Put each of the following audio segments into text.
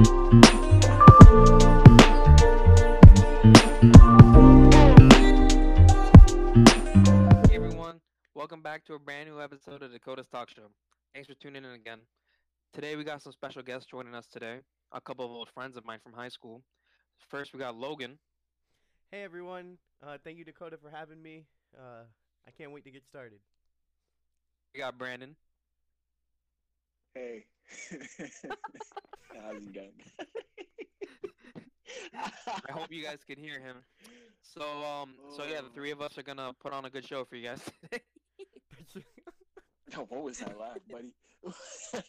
Hey everyone, welcome back to a brand new episode of Dakota's Talk Show. Thanks for tuning in again. Today we got some special guests joining us today, a couple of old friends of mine from high school. First we got Logan. Hey everyone, uh, thank you Dakota for having me. Uh, I can't wait to get started. We got Brandon. Hey. How's it going? I hope you guys can hear him. So um so yeah, the Oh. three of us are gonna put on a good show for you guys today. Yo, what was that laugh, buddy?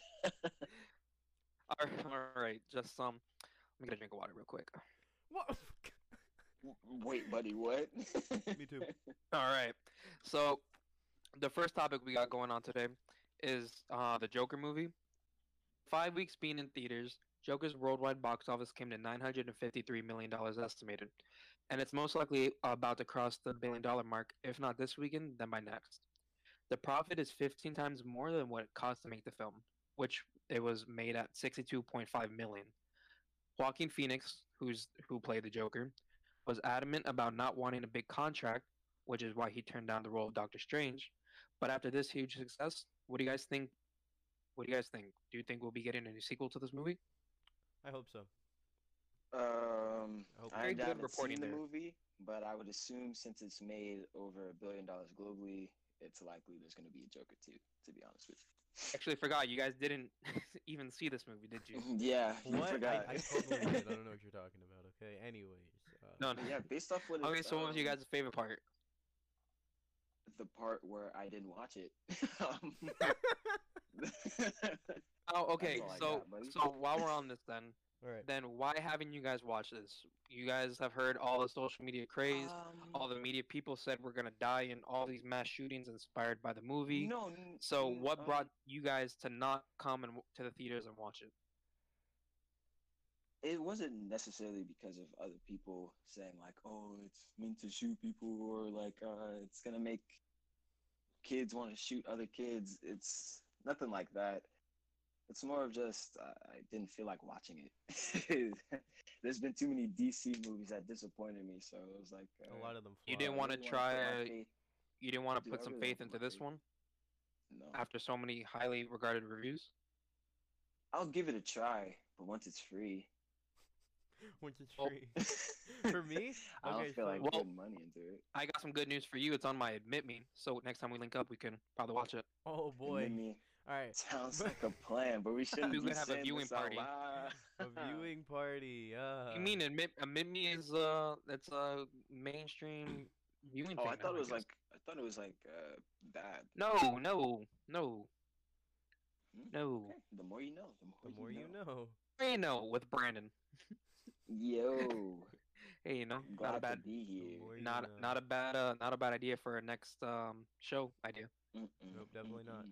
All right, just um let me get a drink of water real quick. what? Wait, buddy, what? Me too. All right. So the first topic we got going on today is uh the Joker movie. Five weeks being in theaters, Joker's worldwide box office came to nine hundred and fifty-three million dollars estimated, and it's most likely about to cross the billion-dollar mark, if not this weekend, then by next. The profit is fifteen times more than what it cost to make the film, which it was made at sixty-two point five million. Joaquin Phoenix, who's who played the Joker, was adamant about not wanting a big contract, which is why he turned down the role of Doctor Strange. But after this huge success, what do you guys think? What do you guys think? Do you think we'll be getting a new sequel to this movie? I hope so. Um, I hope- I haven't reporting seen the there. movie, but I would assume since it's made over a billion dollars globally, it's likely there's going to be a Joker too. To be honest with you, Actually, forgot you guys didn't even see this movie, did you? you. yeah, I What? I, forgot. I totally. I don't know what you're talking about. Okay. Anyways. Uh, No, no. yeah, based off what. Okay, so what was your um, guys' favorite part? The part where I didn't watch it. Um, Oh, okay. So, got, so while we're on this, then, all right. then why haven't you guys watched this? You guys have heard all the social media craze. all the Um, media people said we're gonna die in all these mass shootings inspired by the movie. No. So, what um, brought you guys to not come and to the theaters and watch it? It wasn't necessarily because of other people saying like, "Oh, it's meant to shoot people," or like, uh, "It's gonna make kids want to shoot other kids." It's nothing like that. It's more of just uh, I didn't feel like watching it. There's been too many DC movies that disappointed me, so it was like A uh, lot of them. You didn't wanna really wanna put my try- You didn't want to put some really faith into this faith. one No, after so many highly regarded reviews. I'll give it a try, but once it's free, Once it's Well- For me? I don't Okay, feel like so- Well- putting money into it. I got some good news for you. It's on my admit me. So next time we link up, we can probably watch it. Oh boy. then me- All right. Sounds like a plan, but we shouldn't We be could have a viewing party. A viewing party. Uh, you mean admit admit me is uh that's a mainstream viewing Oh. I thought now, it was guess. like I thought it was like uh, bad. no, no, no, Hmm? no. Okay, the more you know, the more, The more you know. know. With Brandon. Yo, Hey, you know, I'm not glad a bad, to be here. not know. not a bad, uh, not a bad idea for a next um show idea. Mm-mm, Nope, definitely not.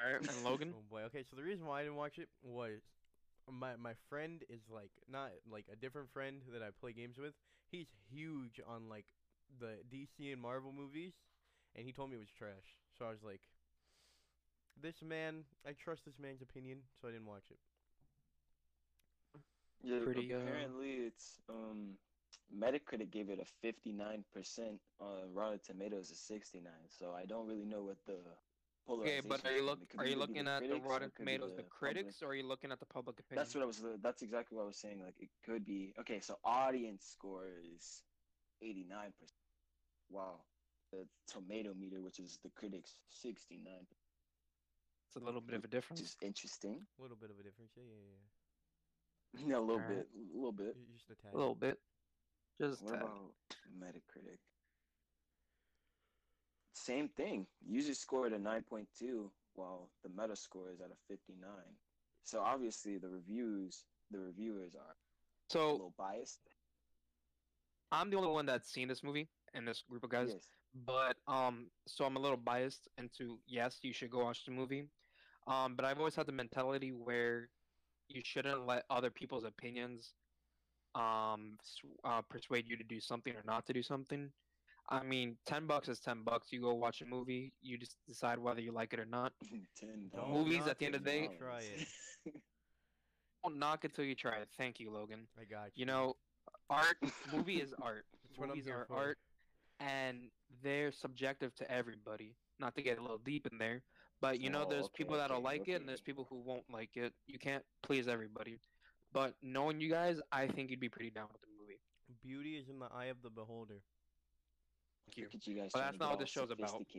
All right, and Logan. Oh boy. Okay, so the reason why I didn't watch it was my my friend is like not like a different friend that I play games with. He's huge on like the DC and Marvel movies, and he told me it was trash. So I was like, this man, I trust this man's opinion, so I didn't watch it. Yeah, Pretty, uh, apparently it's um, Metacritic gave it a fifty nine percent. On Rotten Tomatoes is sixty nine. So I don't really know what the. Okay, but are you look are you either be looking at the Rotten it could be Tomatoes, the, public. critics, or are you looking at the public opinion? That's what I was. That's exactly what I was saying. Like it could be okay. So audience score is eighty nine percent. Wow. The tomato meter, which is the critics, sixty nine, It's a little bit of a which difference. is interesting. A little bit of a difference. Yeah, yeah, yeah. Yeah, a little Alright. bit, a little bit. Y- Just a tad. A little bit. Just a What tad. about Metacritic? Same thing. User scored a nine point two, while the Meta score is at a fifty nine. So obviously the reviews, the reviewers are a So little biased. I'm the only one that's seen this movie in this group of guys. Yes. but um so i'm a little biased into yes you should go watch the movie um but i've always had the mentality where you shouldn't let other people's opinions um uh, persuade you to do something or not to do something i mean 10 bucks is 10 bucks you go watch a movie you just decide whether you like it or not Ten Don't Movies at the end of the day- Try it. Don't knock it till you try it. Thank you, Logan. I got You You know, art movie is art. That's Movies are for. art, and they're subjective to everybody. Not to get a little deep in there, but you know, Oh, there's okay, people that'll okay, like it, and there's people who won't like it. You can't please everybody. But knowing you guys, I think you'd be pretty down with the movie. Beauty is in the eye of the beholder. Thank you. You guys. But that's not what all this show's about.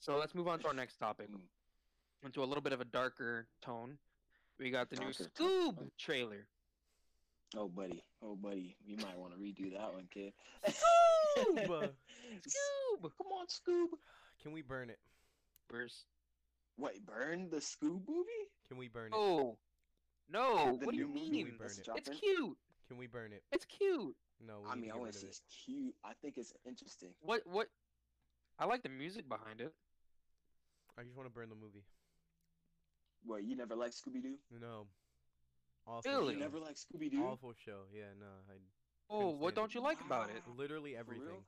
So let's move on to our next topic. Mm. Into a little bit of a darker tone. We got the new Scoob tone. trailer. Oh, buddy. Oh, buddy. You might want to redo that one, kid. Scoob! Scoob! Come on, Scoob. Can we burn it? Burst. Wait, burn the Scoob movie? Can we burn it? Oh. No, The what do you new movie mean? we burn it? It's cute. Can we burn it? It's cute. No. We I mean, to I get wouldn't say it's cute. I think it's interesting. What what I like the music behind it. I just want to burn the movie. What, you never liked Scooby Doo? No. Awful Really? You never liked Scooby Doo? Awful show. Yeah, no. I Oh, what don't it. you like about it? Literally everything.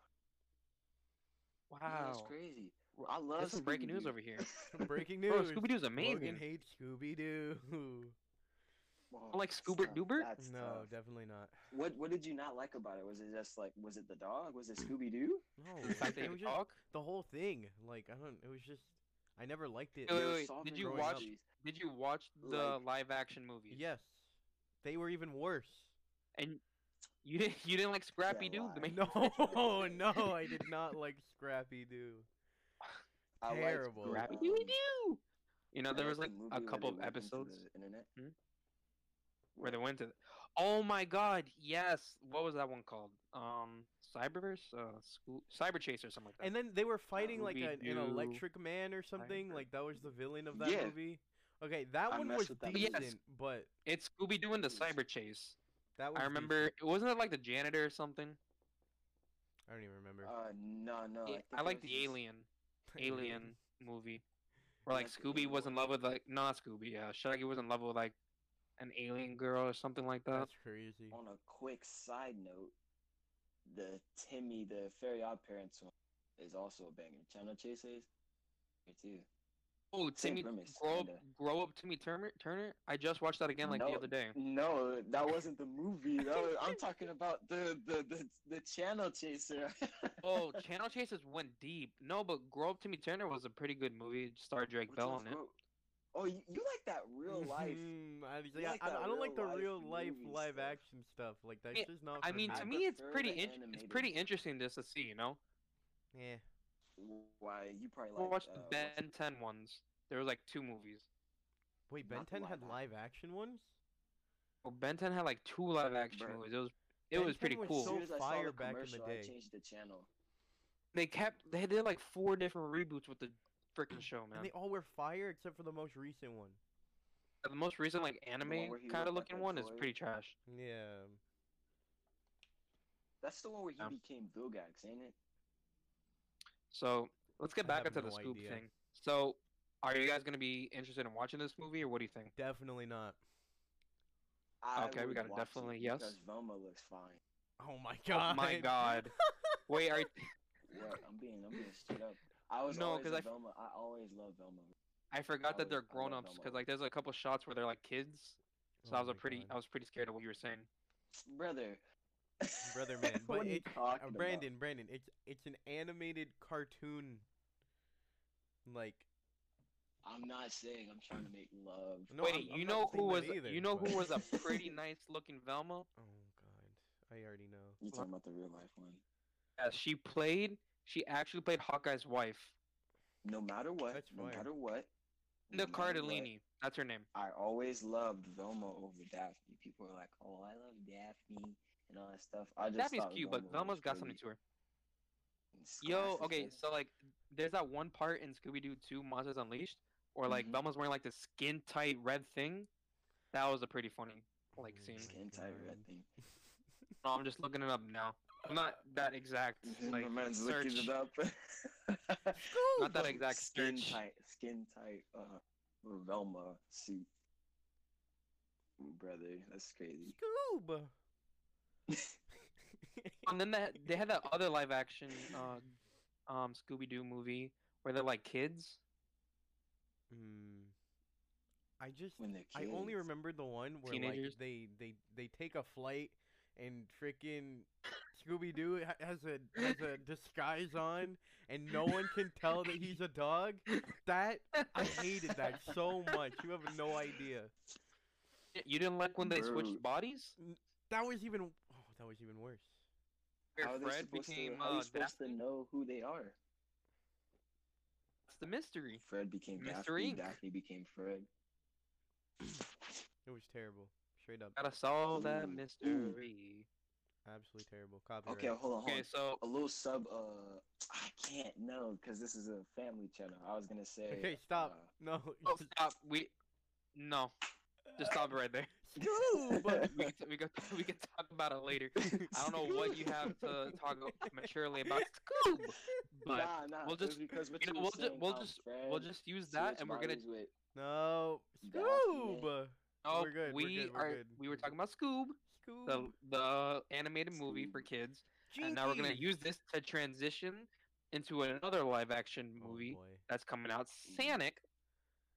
Wow. Yeah, that's crazy. I love That's some breaking news over here. Breaking Bro, news. Scooby Doo's Logan amazing. hates Scooby Doo. Whoa, like that's Scoobert tough. Doobert? No, tough. definitely not. What What did you not like about it? Was it just like was it the dog? Was it Scooby Doo? No, The fact that it was just talk. the whole thing. Like I don't. It was just. I never liked it. Wait, wait, wait, did you watch- up. Did you watch the Like- live action movies? Yes, they were even worse. And you didn't you didn't like Scrappy Doo? The lie. main No, no, I did not like Scrappy Doo. I liked, Terrible. Scrappy um, Doo Doo. You know, there was like a couple of episodes the internet. Hmm? where they went to. Oh my God! Yes. What was that one called? Um, Cyberverse, uh, school, Cyber Chase or something like that. And then they were fighting like a, an electric man or something. Like that was the villain of that Yeah. movie. Okay, that I one was with that movie. decent, Yes. but it's Scooby Doo and the Cyber Chase. that was I remember. decent. Wasn't it like the janitor or something? I don't even remember. Uh, no, no. Yeah, I, I like the just- Alien, Alien movie, where like like Scooby was in love with like not Scooby. Yeah, Shaggy was in love with like an alien girl or something like that. That's crazy. On a quick side note, the Timmy, the Fairly Odd Parents one, is also a banger. Channel Chases, here too. Oh, Timmy, premise, grow up, kinda. grow up, Timmy Turner. Turner. I just watched that again like No, the other day. No, that wasn't the movie. That was, I'm talking about the the the, the Channel Chaser. Oh, Channel Chasers went deep. No, but Grow Up Timmy Turner was a pretty good movie. Star Drake Which Bell one's in it. Oh, you, you like that real life? Mhm, I, yeah, like I, that I don't like the real real life life live stuff. action stuff. Like that's Yeah, just not. I mean, me. to me, it's pretty. the In- it's pretty interesting just to see. You know, yeah. Why you probably like watched uh, the what's Ben 10 ones. There were like two movies. Wait, Ben Not the 10 had live live action ones. Well, Ben 10 had like two live action Bruh. movies. It was it Ben was pretty was cool. As so soon as fire the back in the day. I changed the channel. They kept they did like four different reboots with the freaking show, man. And they all were fire except for the most recent one. The most recent like anime kind of looked like looking a one is pretty trash. Yeah. That's the one where he Yeah. became Vilgax, ain't it? So let's get back have into the no scoop idea. thing. So, are you guys gonna be interested in watching this movie, or what do you think? Definitely not. I Okay, we got a definitely yes. Because Velma looks fine. Oh my god! Oh god. my god! Wait, are you, What? I'm being, I'm being straight up. I was No, always 'cause a I f- Velma. I always love Velma. I forgot that always- they're grown ups because like there's a couple shots where they're like kids. So Oh I was a pretty God. I was pretty scared of what you were saying. Brother. Brother man, what but are you it, uh, talking about? Brandon, Brandon, it's it's an animated cartoon. Like I'm not saying I'm trying to make love. No, Wait, I'm- I'm you know who was either, you know but- who was a pretty nice looking Velma? oh god, I already know. You talking about the real life one? Yeah, she played. She actually played Hawkeye's wife, No matter what, That's no matter what. Linda no matter what, Cardellini. That's her name. I always loved Velma over Daphne. People are like, "Oh, I love Daphne" and all that stuff. I just Daphne's cute, but Velma's got something to her. Yo, okay, so like, there's that one part in Scooby Doo 2 Monsters Unleashed or like Mhm. Velma's wearing like the skin tight red thing. That was a pretty funny like scene. my skin tight red God. thing. No, I'm just looking it up now. I'm not that exact like My man's search. looking it up. Not that exact skin search. tight, skin tight, uh, Velma suit. Brother, that's crazy. Scoob. And then that they had that other live action uh, um Scooby Doo movie where they're like kids. Hmm. I I just when they're I only remember the one where Teenagers. like they they they take a flight and freaking Scooby Doo has a has a disguise on and no one can tell that he's a dog. That I hated that so much. You have no idea. You didn't like when they Bro. switched bodies? That was even that was even worse. Where How are they Fred supposed became to, how are uh, supposed to know who they are? That's the mystery. Fred became Mr. Daphne. Daphne became Fred. It was terrible. Straight up. Gotta solve that Ooh, ooh. mystery. Absolutely terrible. Copyright. Okay, hold on, hold Okay, on. so A little sub. Uh, I can't know because this is a family channel. I was gonna say. Okay, stop. uh, No. oh, stop. We no, just stop right there. Scoob! We can, t- we can we can talk about it later. I don't know what you have to talk maturely about Scoob, but nah, nah. we'll just- because you know we'll just we'll just Fred we'll just use that and we're gonna. bodies with- No. Scoob! Oh, We're good, we're good, we're are. good. We were talking about Scoob, Scoob. the the animated movie for Scoob. kids, and now we're gonna use this to transition into another live action Oh, movie boy. that's coming out. Sonic,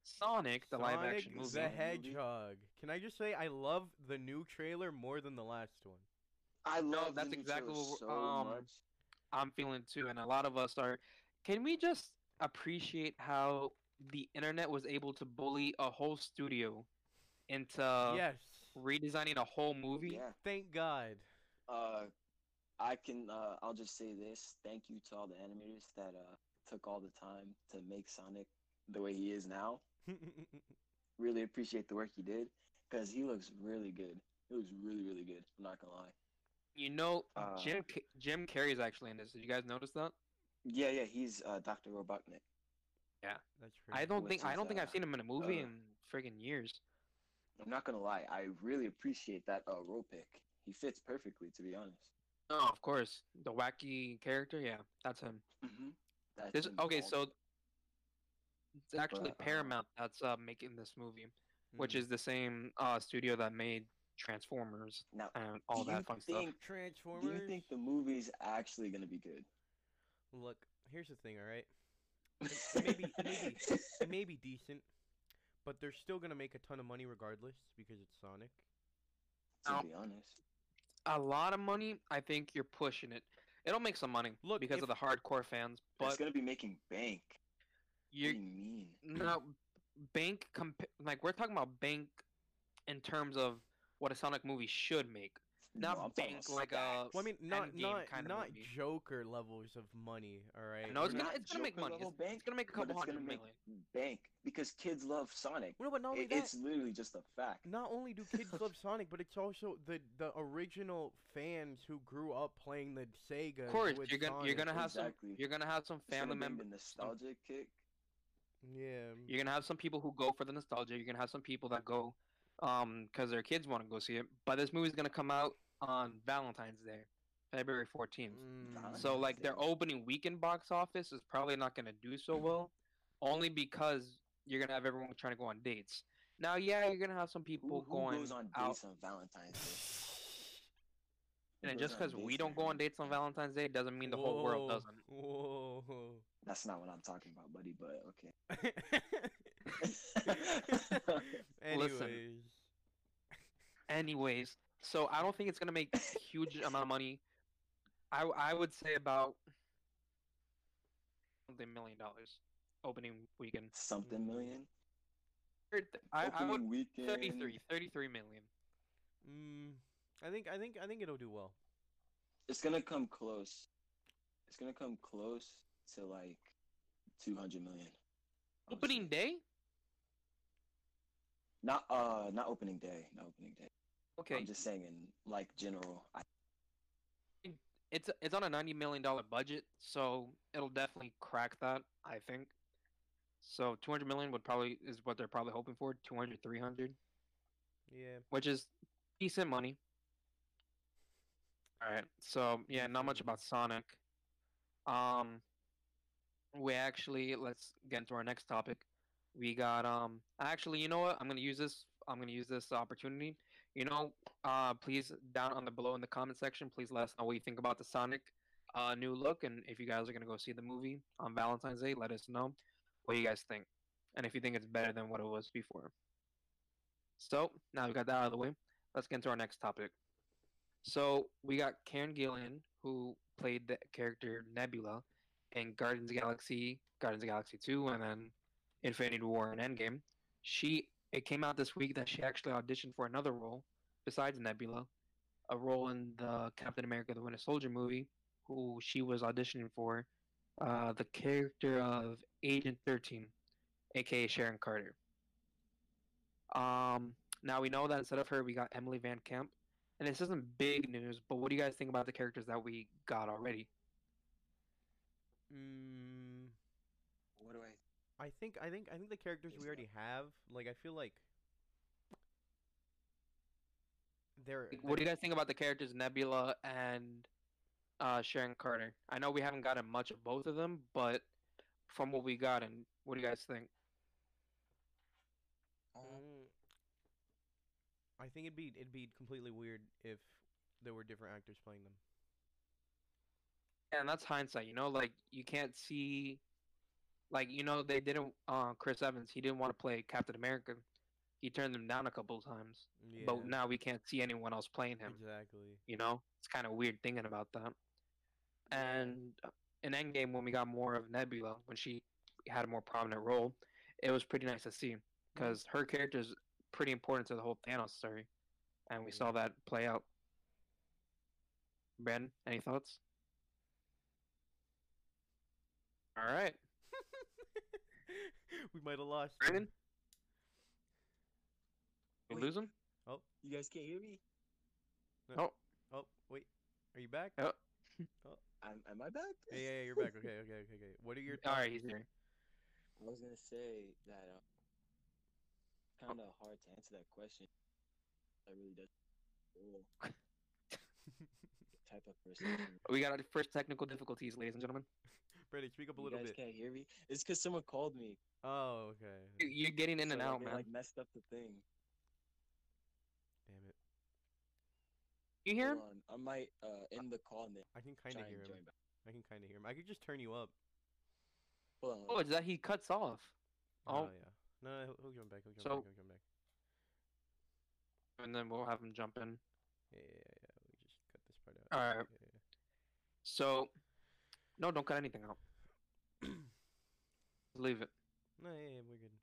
Sonic, the live action movie. the Hedgehog. Can I just say I love the new trailer more than the last one? I No, love that's the new exactly what so we're- um, much. I'm feeling too, and a lot of us are. Can we just appreciate how the internet was able to bully a whole studio into yes. redesigning a whole movie? Yeah. Thank God. Uh, I can. Uh, I'll just say this. Thank you to all the animators that uh took all the time to make Sonic the way he is now. Really appreciate the work he did because he looks really good. He looks really, really good. I'm not gonna lie. You know, Uh, Jim Ca- Jim Carrey's actually in this. Did you guys notice that? Yeah, yeah. He's uh, Dr. Robotnik. Yeah, that's crazy. I don't Which think I don't think I've seen him in a movie uh, in friggin' years. I'm not gonna lie. I really appreciate that uh, role pick. He fits perfectly, to be honest. Oh, of course, the wacky character. Yeah, that's him. Mm-hmm. That's This okay, so it's actually But, uh, Paramount that's uh, making this movie, which Mm. is the same uh, studio that made Transformers now. and all that fun stuff. think, Transformers. Do you think the movie's actually gonna be good? Look, here's the thing, all right? It may be, it may be, it may be decent, but they're still gonna make a ton of money regardless because it's Sonic. to Now- be honest. A lot of money. I think you're pushing it. It'll make some money Look, because if- of the hardcore fans, but it's gonna be making bank. You're what do you mean? no bank. Comp- like we're talking about bank in terms of what a Sonic movie should make. Not I'm bank about like a. Well, I mean, not not kind of not movie. Joker levels of money, all right? No, it's We're gonna not- it's gonna make money. level It's, bank, it's gonna make a couple it's hundred gonna make bank because kids love Sonic. No, but not only It- that, it's literally just a fact. not only do kids love Sonic, but it's also the the original fans who grew up playing the Sega. Of course, with you're gonna you're gonna have Exactly. some you're gonna have some family bring members. the nostalgia kick. Yeah. You're gonna have some people who go for the nostalgia. You're gonna have some people that go um because their kids want to go see it. But this movie's gonna come out on Valentine's Day, February 14th. Mm. So like their Valentine's Day. opening weekend box office is probably not gonna do so well, only because you're gonna have everyone trying to go on dates. Now, yeah, you're gonna have some people Who, who going goes on out, dates on Valentine's Day? Who and just because we don't go on dates on Valentine's Day doesn't mean the whole world doesn't. Whoa. That's not what I'm talking about, buddy. But okay. Anyways, Anyways, so I don't think it's gonna make huge amount of money. I, I would say about something million dollars opening weekend. Something million. Or th- I, I would Opening weekend. 33, 33 million. mm, I think I think I think it'll do well. It's gonna come close. It's gonna come close to like 200 million. I Opening day? Not uh, not opening day. Not opening day. Okay, I'm just saying in like general. I, it's it's on a ninety million dollar budget, so it'll definitely crack that. I think. So two hundred million would probably is what they're probably hoping for. 200, 300, Yeah. which is decent money. All right, so yeah, not much about Sonic. Um, we actually let's get into our next topic. We got um actually, you know what? I'm gonna use this. I'm gonna use this opportunity. You know, uh, please down on the below in the comment section, please let us know what you think about the Sonic uh new look, and if you guys are gonna go see the movie on Valentine's Day, let us know what you guys think, and if you think it's better than what it was before. So now we got that out of the way. Let's get into our next topic. So we got Karen Gillan, who played the character Nebula in Guardians of Galaxy, Guardians of Galaxy 2, and then Infinity War and Endgame. She it came out this week that she actually auditioned for another role besides Nebula, a role in the Captain America: The Winter Soldier movie, who she was auditioning for, uh, the character of Agent 13, aka Sharon Carter. Um, now we know that instead of her, we got Emily Van Camp, and this isn't big news, but what do you guys think about the characters that we got already? Mm, What do I? I think I think I think the characters we already have, like I feel like they're. Like, What do you guys think about the characters Nebula and uh, Sharon Carter? I know we haven't gotten much of both of them, but from what we got, and what do you guys think? Mm, I think it'd be it'd be completely weird if there were different actors playing them. And that's hindsight, you know. Like you can't see, like you know, they didn't. Uh, Chris Evans, he didn't want to play Captain America. He turned them down a couple of times, Yeah. but now we can't see anyone else playing him. exactly. You know, it's kind of weird thinking about that. And in Endgame, when we got more of Nebula, when she had a more prominent role, it was pretty nice to see because her character is pretty important to the whole Thanos story, and we saw that play out. Ben, any thoughts? All right, we might have lost. him. Brandon, we Wait. lose him. you guys can't hear me. Oh, Oh wait, are you back? oh, I'm, am I back? Yeah, yeah, yeah, you're back. Okay, okay, okay, okay. What are your all thoughts? right, he's here. I was gonna say that uh, kind of hard to answer that question. That really does. Cool. type of person. We got our first technical difficulties, ladies and gentlemen. Brandon, speak up a You little guys bit. can't hear me. It's because someone called me. Oh, okay. You- You're getting in and so, like, out, it, man. Like messed up the thing. Damn it. You hear him? Hold on. I might uh end the call and then I can kind of hear him. I can kind of hear him. I could just turn you up. Hold on. Oh, is that he cuts off. Oh, Oh. yeah. No, no, he'll, he'll jump back. He'll jump So- back. He'll jump back. and then we'll have him jump in. Yeah, yeah, yeah. yeah. We just cut this part out. Alright. Yeah, yeah. So, no, don't cut anything out. Leave it. No, yeah, yeah, we're good.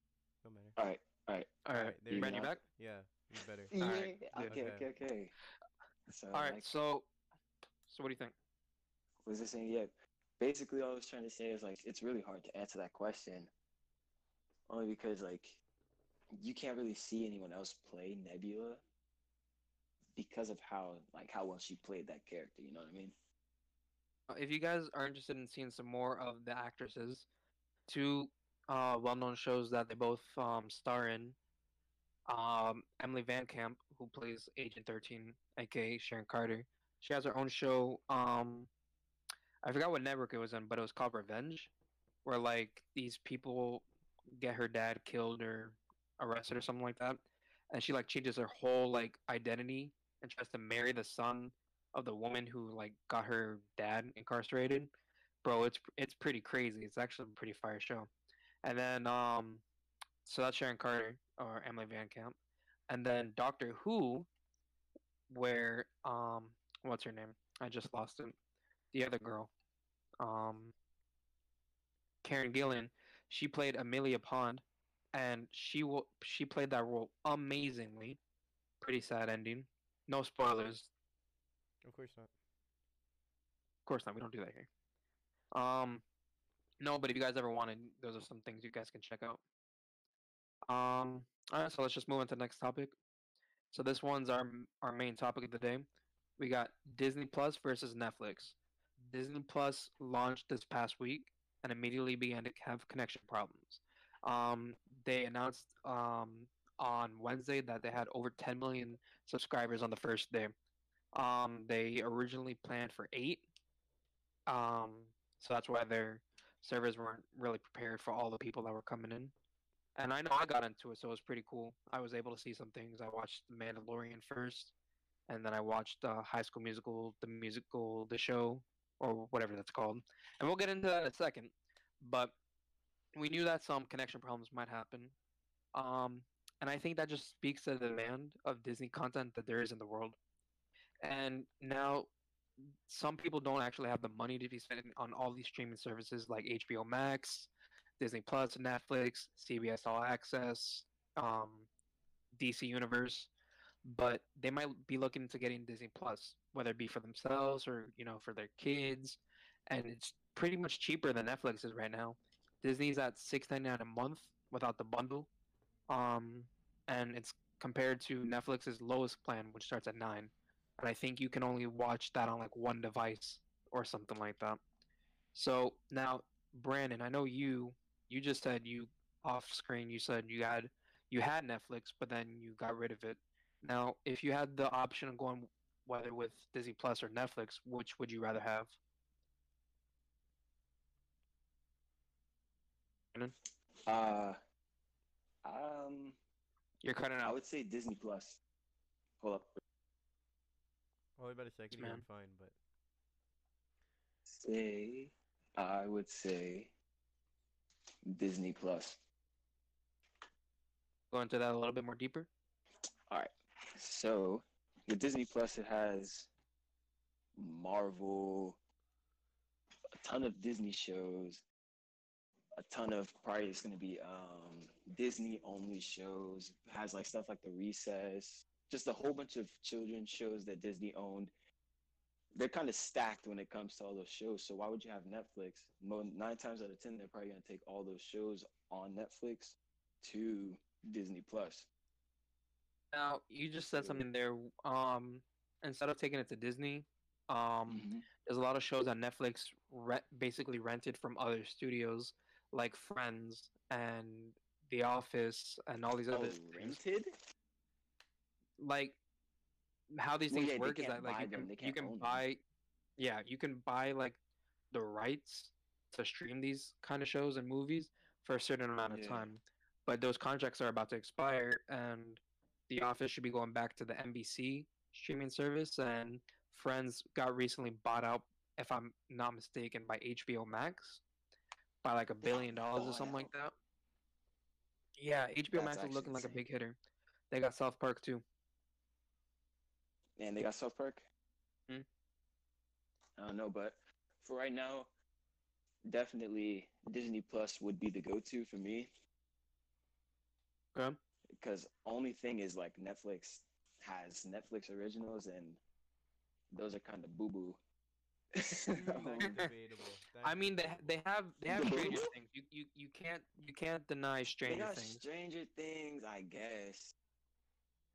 No matter. All right. All right. All right, Alright, there you Ben, you back? Yeah, you better. Yeah. Alright, good. okay, Okay. okay. Okay. So. All right, like, so, so what do you think? was I saying? Yeah. Basically, all I was trying to say is like it's really hard to answer that question. Only because like you can't really see anyone else play Nebula because of how like how well she played that character. You know what I mean? Uh, If you guys are interested in seeing some more of the actresses, two uh, well-known shows that they both um, star in, um, Emily Van Camp, who plays Agent 13, aka Sharon Carter, she has her own show. Um, I forgot what network it was in, but it was called Revenge, where like these people get her dad killed or arrested or something like that, and she like changes her whole like identity and tries to marry the son of the woman who like got her dad incarcerated. Bro, it's it's pretty crazy. It's actually a pretty fire show. And then um so that's Sharon Carter or Emily Van Camp. And then Doctor Who where um what's her name? I just lost it. The other girl. Um Karen Gillan, she played Amelia Pond and she will she played that role amazingly. Pretty sad ending. No spoilers. Of course not. Of course not. We don't do that here. Um, no, but if you guys ever wanted, those are some things you guys can check out. Um, all right, so let's just move on to the next topic. So this one's our our main topic of the day. We got Disney Plus versus Netflix. Disney Plus launched this past week and immediately began to have connection problems. Um, they announced um, on Wednesday that they had over 10 million subscribers on the first day. Um, they originally planned for eight. Um, so that's why their servers weren't really prepared for all the people that were coming in. And I know I got into it, so it was pretty cool. I was able to see some things. I watched The Mandalorian first, and then I watched uh, High School Musical, the musical, the show, or whatever that's called. And we'll get into that in a second. But we knew that some connection problems might happen. Um, and I think that just speaks to the demand of Disney content that there is in the world. And now, some people don't actually have the money to be spending on all these streaming services like HBO Max, Disney Plus, Netflix, CBS All Access, um, DC Universe, but they might be looking into getting Disney Plus, whether it be for themselves or you know for their kids, and it's pretty much cheaper than Netflix is right now. Disney's at six ninety nine a month without the bundle, um, and it's compared to Netflix's lowest plan, which starts at nine. And I think you can only watch that on like one device or something like that. So now, Brandon, I know you you just said you off screen you said you had you had Netflix, but then you got rid of it. Now, if you had the option of going whether with Disney Plus or Netflix, which would you rather have? Uh, um, You're cutting out. I would say Disney Plus. Hold up. Only about a second, Man. you're fine, but Say, I would say Disney Plus. Go into that a little bit more deeper. All right. So, with Disney Plus, it has Marvel, a ton of Disney shows, a ton of probably it's to be um, Disney only shows. It has like stuff like The Recess, just a whole bunch of children's shows that Disney owned. They're kind of stacked when it comes to all those shows. So why would you have Netflix? Nine times out of ten, they're probably to take all those shows on Netflix to Disney Plus. Now, you just said something there. Um, instead of taking it to Disney, um, Mhm. there's a lot of shows on Netflix re- basically rented from other studios, like Friends and The Office and all these Oh, other things. rented? Like how these Well, things yeah, work is that like you them, can, you can own them. buy, yeah, you can buy like the rights to stream these kind of shows and movies for a certain amount of Yeah. time, but those contracts are about to expire and The Office should be going back to the NBC streaming service, and Friends got recently bought out, if I'm not mistaken, by HBO Max by like a billion dollars or something like that. Yeah, HBO That's Max is looking like a big hitter. They got South Park too. And they got South Park. Hmm. I don't know, but for right now, definitely Disney Plus would be the go-to for me. Okay. Because only thing is like Netflix has Netflix originals, and those are kind of boo-boo. I mean, they they have they have Stranger Things. You you you can't you can't deny they Stranger got Things. Stranger Things, I guess.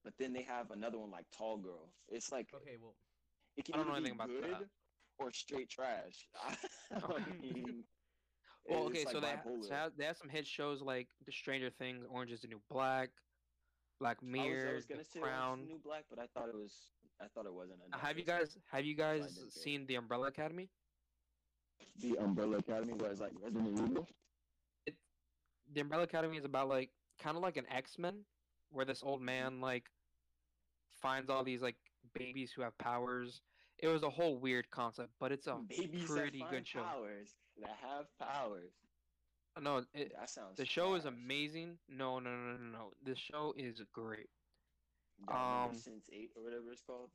But then they have another one like Tall Girl. It's like Okay, well, it can I don't know be anything about good that. or straight trash. I mean, Well, okay, like so they so have, they have some hit shows like The Stranger Things, Orange Is the New Black, Black I was, Mirror, I was gonna The say Crown. New Black, but I thought it was. I thought it wasn't. Have you guys have you guys seen The Umbrella Academy? The Umbrella Academy was like Resident Evil. The Umbrella Academy is about like kind of like an X Men, where this old man like finds all these like babies who have powers. It was a whole weird concept, but it's a Babies pretty good find show. That have powers. No, it, That sounds. the show is amazing. No, no, no, no, no. The show is great. Um, Sense Eight or whatever it's called.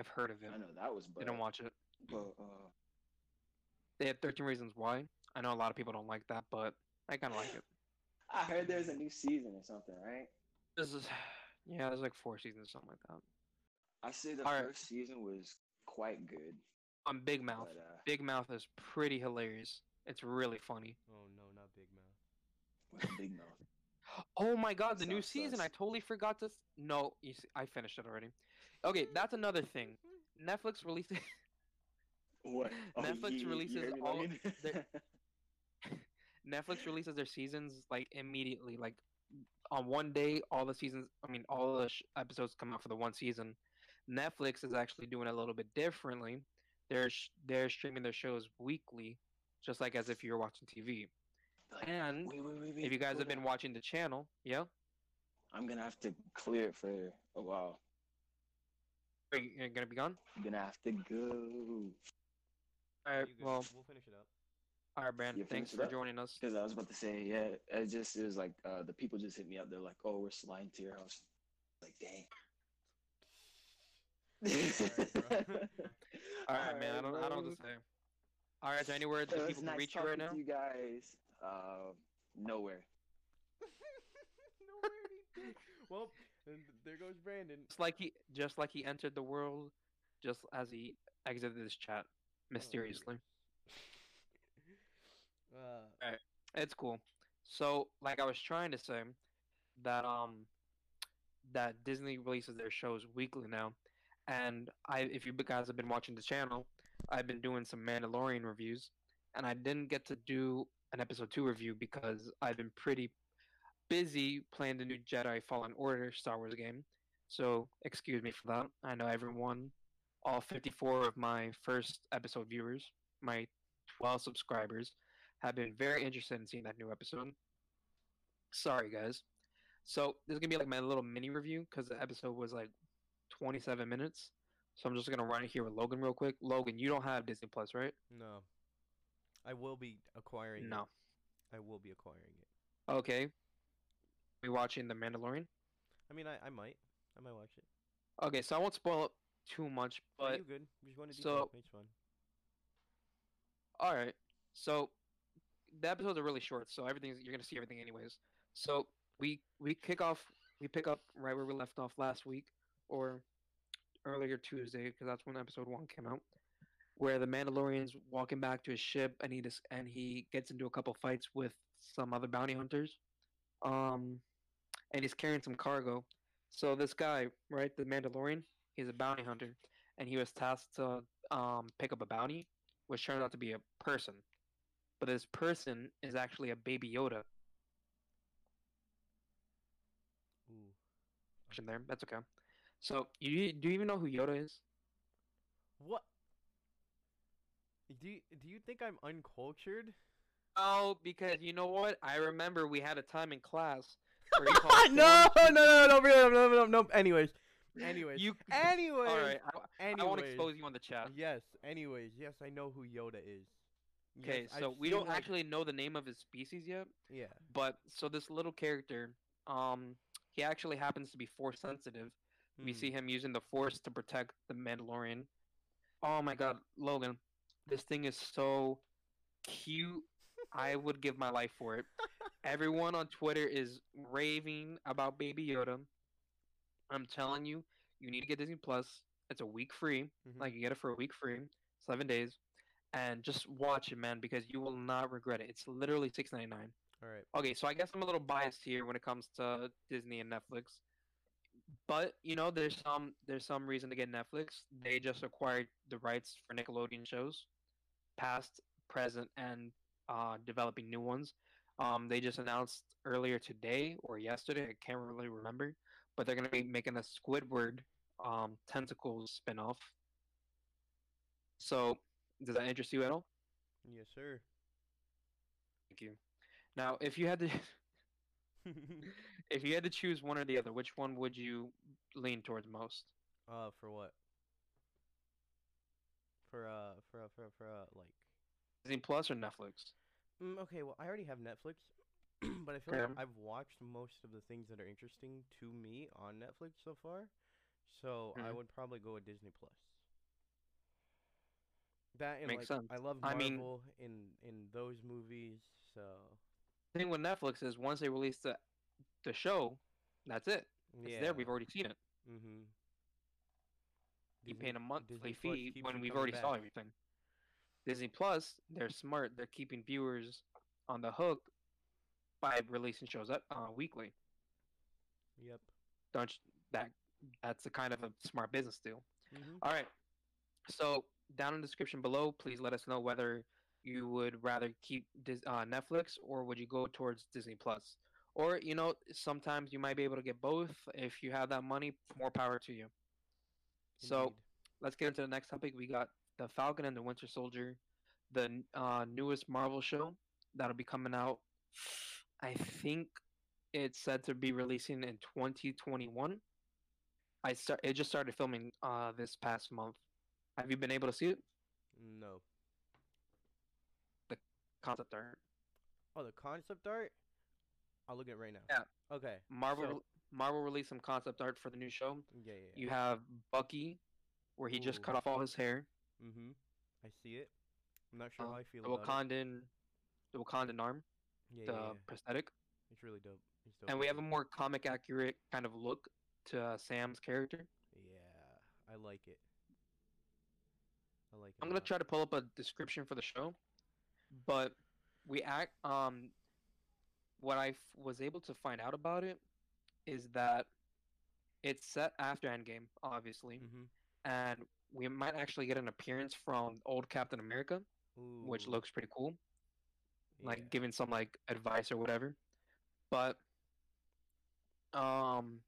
I've heard of it. I know that was. They Didn't watch it. But uh, They had 13 Reasons Why. I know a lot of people don't like that, but I kind of like it. I heard there's a new season or something, right? This is, yeah, there's like four seasons, or something like that. I say the Alright. first season was quite good, On Big Mouth. but uh, Big Mouth is pretty hilarious. It's really funny. oh no, not Big Mouth. what's Big Mouth? Oh my god, the new season! sus. I totally forgot to. No, you see, I finished it already. Okay, that's another thing. Netflix released. What? Oh, Netflix you- you releases heard me, all Logan? their- Netflix releases their seasons like immediately, like on one day. All the seasons, I mean, all the sh- episodes come out for the one season. Netflix is actually doing it a little bit differently. They're sh- they're streaming their shows weekly, just like as if you're watching TV. Like, And wait, wait, wait, wait, if you guys have been on. watching the channel, yeah, I'm gonna have to clear it for a while. are you you're gonna be gone. I'm gonna have to go. All right, well, we'll finish it up. All right, Brand. You Thanks for up? joining us. Because I was about to say, yeah, it just it was like uh, the people just hit me up. They're like, "Oh, we're sliding to your house." Like, dang. Alright, bro. All right, man. I don't. I don't know what to say. All right, is there anywhere It that people can nice reach you right now? you guys. Uh, nowhere. Nowhere. Well, there goes Brandon. Just like he, just like he entered the world, just as he exited this chat mysteriously. Uh, It's cool. So, like I was trying to say, that um, that Disney releases their shows weekly now, and I, if you guys have been watching the channel, I've been doing some Mandalorian reviews, and I didn't get to do an episode two review because I've been pretty busy playing the new Jedi Fallen Order Star Wars game. So, excuse me for that. I know everyone, all 54 of my first episode viewers, my 12 subscribers, have been very interested in seeing that new episode. Sorry, guys. So this is gonna be like my little mini review because the episode was like 27 minutes. So I'm just gonna run it here with Logan real quick. Logan, you don't have Disney Plus, right? no. I will be acquiring No. it. I will be acquiring it. Okay. We watching The Mandalorian. I mean, I, I might. I might watch it. Okay, so I won't spoil it too much, Are but you good? Just want to so- It's fun. all right. So the episodes are really short, so everything's you're gonna see everything anyways. So we we kick off, we pick up right where we left off last week, or earlier Tuesday, because that's when episode one came out, where the Mandalorian's walking back to his ship, and he just and he gets into a couple fights with some other bounty hunters, um, and he's carrying some cargo. So this guy, right, the Mandalorian, he's a bounty hunter, and he was tasked to um pick up a bounty, which turned out to be a person. But this person is actually a baby Yoda. Ooh. There, that's okay. So you do you even know who Yoda is? What? Do you, do you think I'm uncultured? Oh, because you know what? I remember we had a time in class. called no, no, no, no, no, no, no, no. Anyways, anyways, You anyways, all right? I, anyways. I won't expose you on the chat. Yes. Anyways, yes, I know who Yoda is. Yes, Okay, I've so we don't like- actually know the name of his species yet, Yeah. but so this little character, um, he actually happens to be force sensitive. We Hmm. see him using the force to protect the Mandalorian. Oh my god, Logan, this thing is so cute. I would give my life for it. Everyone on Twitter is raving about Baby Yoda. I'm telling you, you need to get Disney Plus. It's a week free. Mhm. Like you get it for a week free, seven days, and just watch it, man, because you will not regret it. It's literally six ninety nine. All right. Okay, so I guess I'm a little biased here when it comes to Disney and Netflix. But you know, there's some there's some reason to get Netflix. They just acquired the rights for Nickelodeon shows, past, present, and uh, developing new ones. Um, they just announced earlier today or yesterday, I can't really remember, but they're gonna be making a Squidward um, tentacles spinoff. So, does that interest you at all? Yes, sir. Thank you. Now, if you had to if you had to choose one or the other, which one would you lean towards most? uh, for what? For uh, for uh, for for uh, like. Disney Plus or Netflix? Mm, okay, well, I already have Netflix, but I feel like I've watched most of the things that are interesting to me on Netflix so far. So I Mhm. would probably go with Disney Plus. That and Makes like sense. I love I mean- Marvel in in those movies. So The thing with Netflix is once they release the the show, that's it. It's yeah. there. We've already seen it. Mm-hmm. You paying a monthly Disney fee when we've already saw everything. Disney Plus, they're smart. They're keeping viewers on the hook by releasing shows up uh, weekly. Yep. Don't you, that that's a kind of a smart business deal. Mm-hmm. All right. So down in the description below, please let us know whether you would rather keep uh, Netflix or would you go towards Disney Plus. Or you know, sometimes you might be able to get both if you have that money. More power to you. So let's get into the next topic. We got the Falcon and the Winter Soldier, the uh, newest Marvel show that'll be coming out. I think it's said to be releasing in 2021. I start. It just started filming uh this past month. Have you been able to see it? no. The concept art. Oh, the concept art. I'll look at it right now. Yeah. Okay. Marvel So- Marvel released some concept art for the new show. Yeah, yeah. You have Bucky, where he just cut off all his hair. Mm-hmm. I see it. I'm not sure uh, how I feel the about it. Wakandan, the Wakandan arm, Yeah, the yeah, yeah. prosthetic, It's really dope. It's dope. and we have a more comic accurate kind of look to uh, Sam's character. Yeah, I like it. I like it. I'm gonna try to pull up a description for the show, but we act. Um, what I f- was able to find out about it is that it's set after Endgame, obviously, Mhm. and we might actually get an appearance from old Captain America, which looks pretty cool, like giving some like advice or whatever. But um,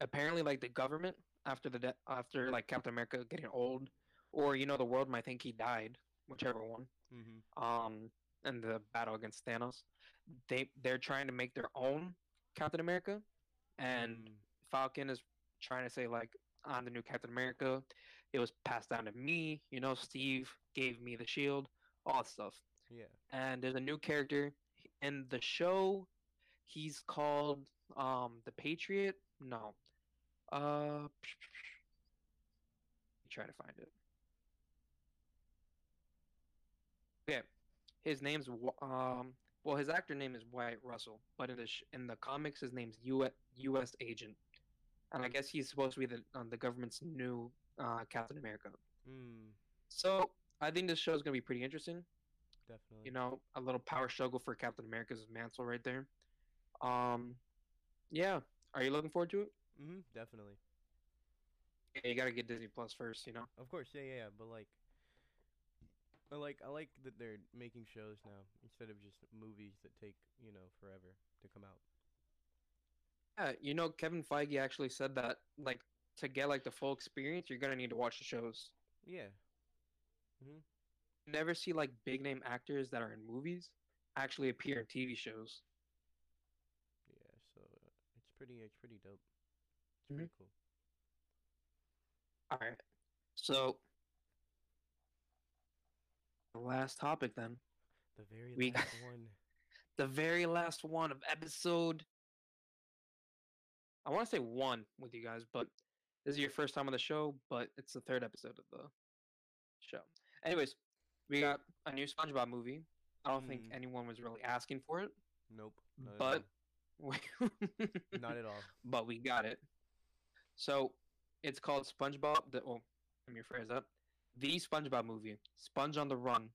apparently, like the government after the de- after like Captain America getting old, or you know the world might think he died, whichever one. Mhm. Um, and the battle against Thanos, they they're trying to make their own Captain America, and Mm, Falcon is trying to say like I'm the new Captain America. It was passed down to me. You know, Steve gave me the shield, all that stuff. yeah. And there's a new character in the show. He's called um the Patriot. No, uh, try to find it. Okay, his name's um. Well, his actor name is Wyatt Russell, but in the sh- in the comics, his name's U U.S. Agent, and I guess he's supposed to be the um, the government's new uh, Captain America. Mm, So I think this show is gonna be pretty interesting. definitely. You know, a little power struggle for Captain America's mantle right there. Um, yeah. Are you looking forward to it? Mm-hmm. Definitely. Yeah, you gotta get Disney Plus first. You know. Of course. Yeah, yeah, yeah. But like, I like I like that they're making shows now instead of just movies that take you know forever to come out. Yeah, you know, Kevin Feige actually said that like to get like the full experience, you're gonna need to watch the shows. Yeah. You never see like big name actors that are in movies actually appear in TV shows. Yeah. So uh, it's pretty. It's pretty dope. It's Mhm. pretty cool. All right. So the last topic then, The very We- last one. the very last one of episode. I want to say one with you guys, but this is your first time on the show, but it's the third episode of the show. Anyways, we got a new SpongeBob movie. I don't think Mm. anyone was really asking for it, Nope. Not but we not at all. but we got it. So it's called SpongeBob. The oh, let me rephrase that. The SpongeBob movie, Sponge on the Run,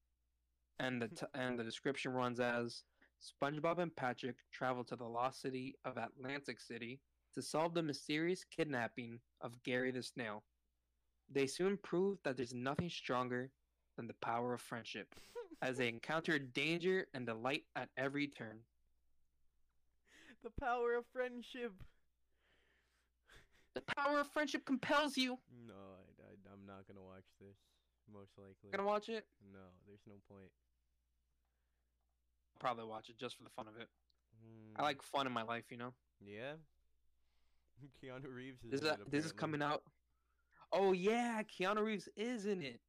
and the t- and the description runs as SpongeBob and Patrick travel to the lost city of Atlantic City to solve the mysterious kidnapping of Gary the Snail. They soon prove that there's nothing stronger than the power of friendship, as they encounter danger and delight at every turn. the power of friendship. The power of friendship compels you. No, I, I, I'm not gonna watch this. Most likely. Gonna watch it? No, there's no point. probably watch it just for the fun of it. I Mm, like fun in my life, you know. Yeah. Keanu Reeves is. This is in it, this is coming out. Oh yeah, Keanu Reeves is in it.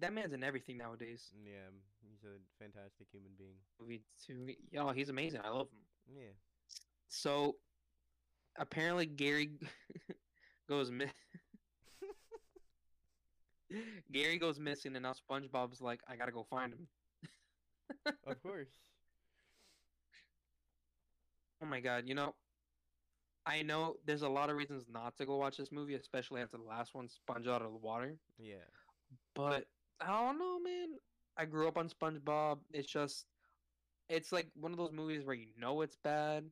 That man's in everything nowadays. Yeah, he's a fantastic human being. Movie two, yo, he's amazing. I love him. Yeah. So, apparently Gary goes mi- Gary goes missing, and now SpongeBob's like, I gotta go find him. of course. Oh my god, you know, I know there's a lot of reasons not to go watch this movie, especially after the last one, Sponge Out of the Water. Yeah. But I don't know, man. I grew up on SpongeBob. It's just, it's like one of those movies where you know it's bad,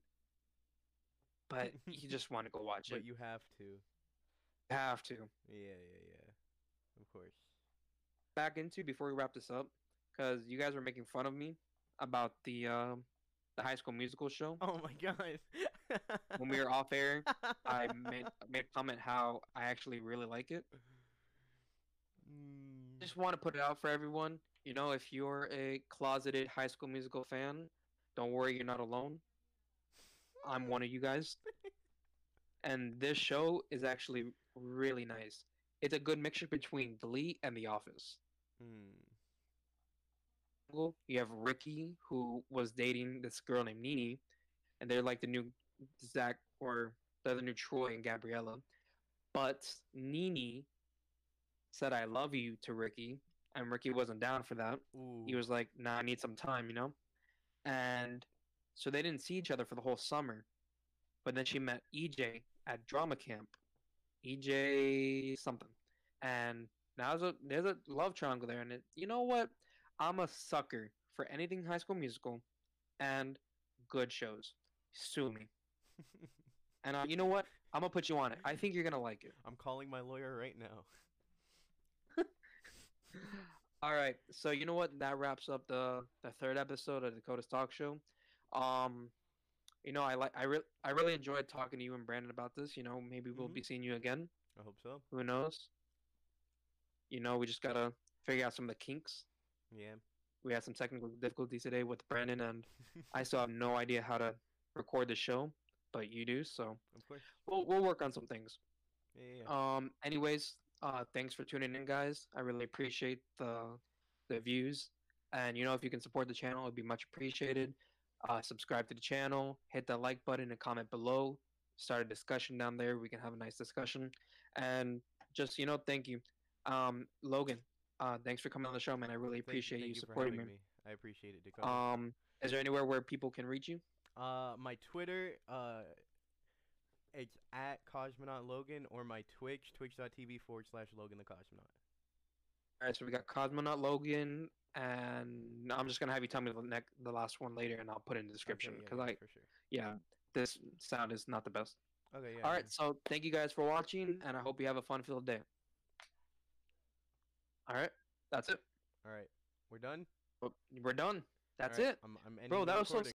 but you just want to go watch it. But you have to. You have to. Yeah, yeah, yeah. Of course. Back into before we wrap this up, because you guys were making fun of me about the um the High School Musical show. Oh my god. When we were off air, I made made a comment how I actually really like it. Mm, just want to put it out for everyone. You know, if you're a closeted High School Musical fan, don't worry, you're not alone. I'm one of you guys. And this show is actually really nice. It's a good mixture between Glee and The Office. mm. You have Ricky, who was dating this girl named Nini, and they're like the new Zac or the new Troy and Gabriella. But Nini said "I love you" to Ricky, and Ricky wasn't down for that. Ooh. He was like, "Nah, I need some time," you know. And so they didn't see each other for the whole summer. But then she met EJ at drama camp, EJ something, and now there's a there's a love triangle there. And it, you know what? I'm a sucker for anything High School Musical, and good shows. Sue me. And uh, you know what? I'm gonna put you on it. I think you're gonna like it. I'm calling my lawyer right now. All right. So you know what? That wraps up the the third episode of Dakota's Talk Show. Um, you know, I like I really I really enjoyed talking to you and Brandon about this. You know, maybe we'll Mhm. be seeing you again. I hope so. Who knows? You know, we just gotta figure out some of the kinks. Yeah. We had some technical difficulties today with Brandon, and I still have no idea how to record the show, but you do. So of course. we'll we'll work on some things. Yeah, yeah, yeah. Um. Anyways, uh, thanks for tuning in, guys. I really appreciate the the views, and you know, if you can support the channel, it'd be much appreciated. Uh, subscribe to the channel, hit that like button, and comment below. Start a discussion down there. We can have a nice discussion, and just you know, thank you, um, Logan. Uh, thanks for coming on the show, man. I really Thank- appreciate thank you supporting me. me. I appreciate it, Dakota. Um, is there anywhere where people can reach you? Uh, my Twitter, uh, it's at Cosmonaut Logan, or my Twitch, twitch.tv forward slash Logan the Cosmonaut. All right, so we got Cosmonaut Logan, and I'm just gonna have you tell me the next, the last one later, and I'll put it in the description Okay, yeah, because yeah, I, for sure. yeah, this sound is not the best. Okay, yeah. All yeah. right, so thank you guys for watching, and I hope you have a fun-filled day. All right, that's it. All right, we're done. We're done. That's Alright, it, I'm, I'm ending bro. That was so recording.